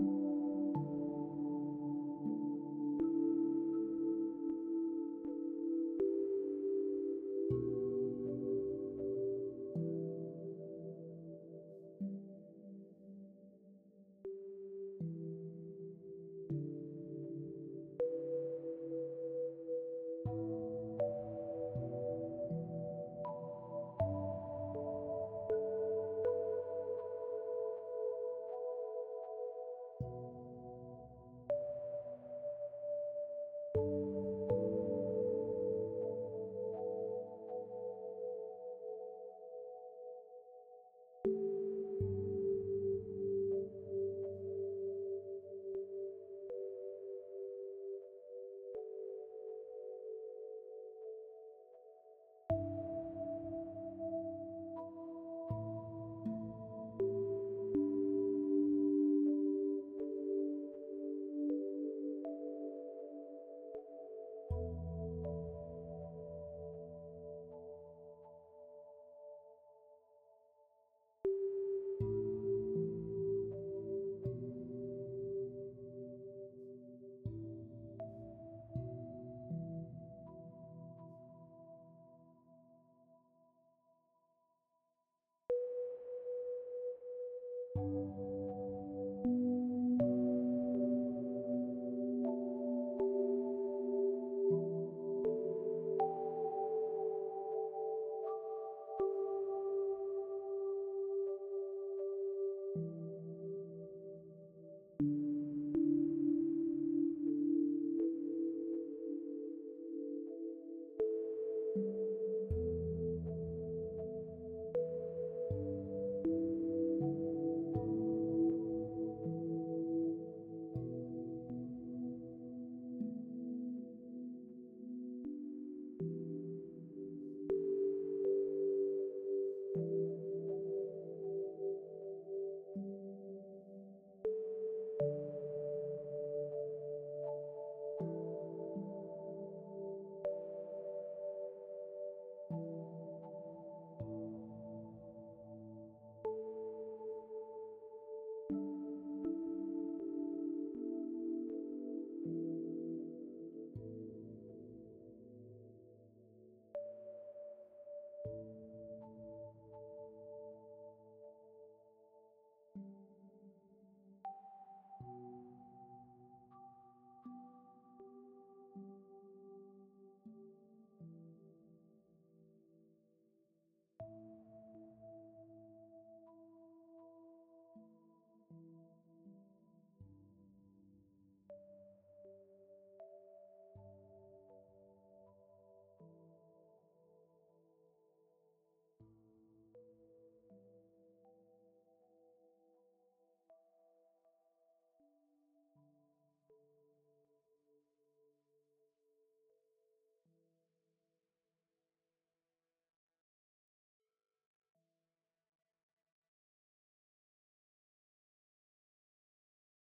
thank you thank you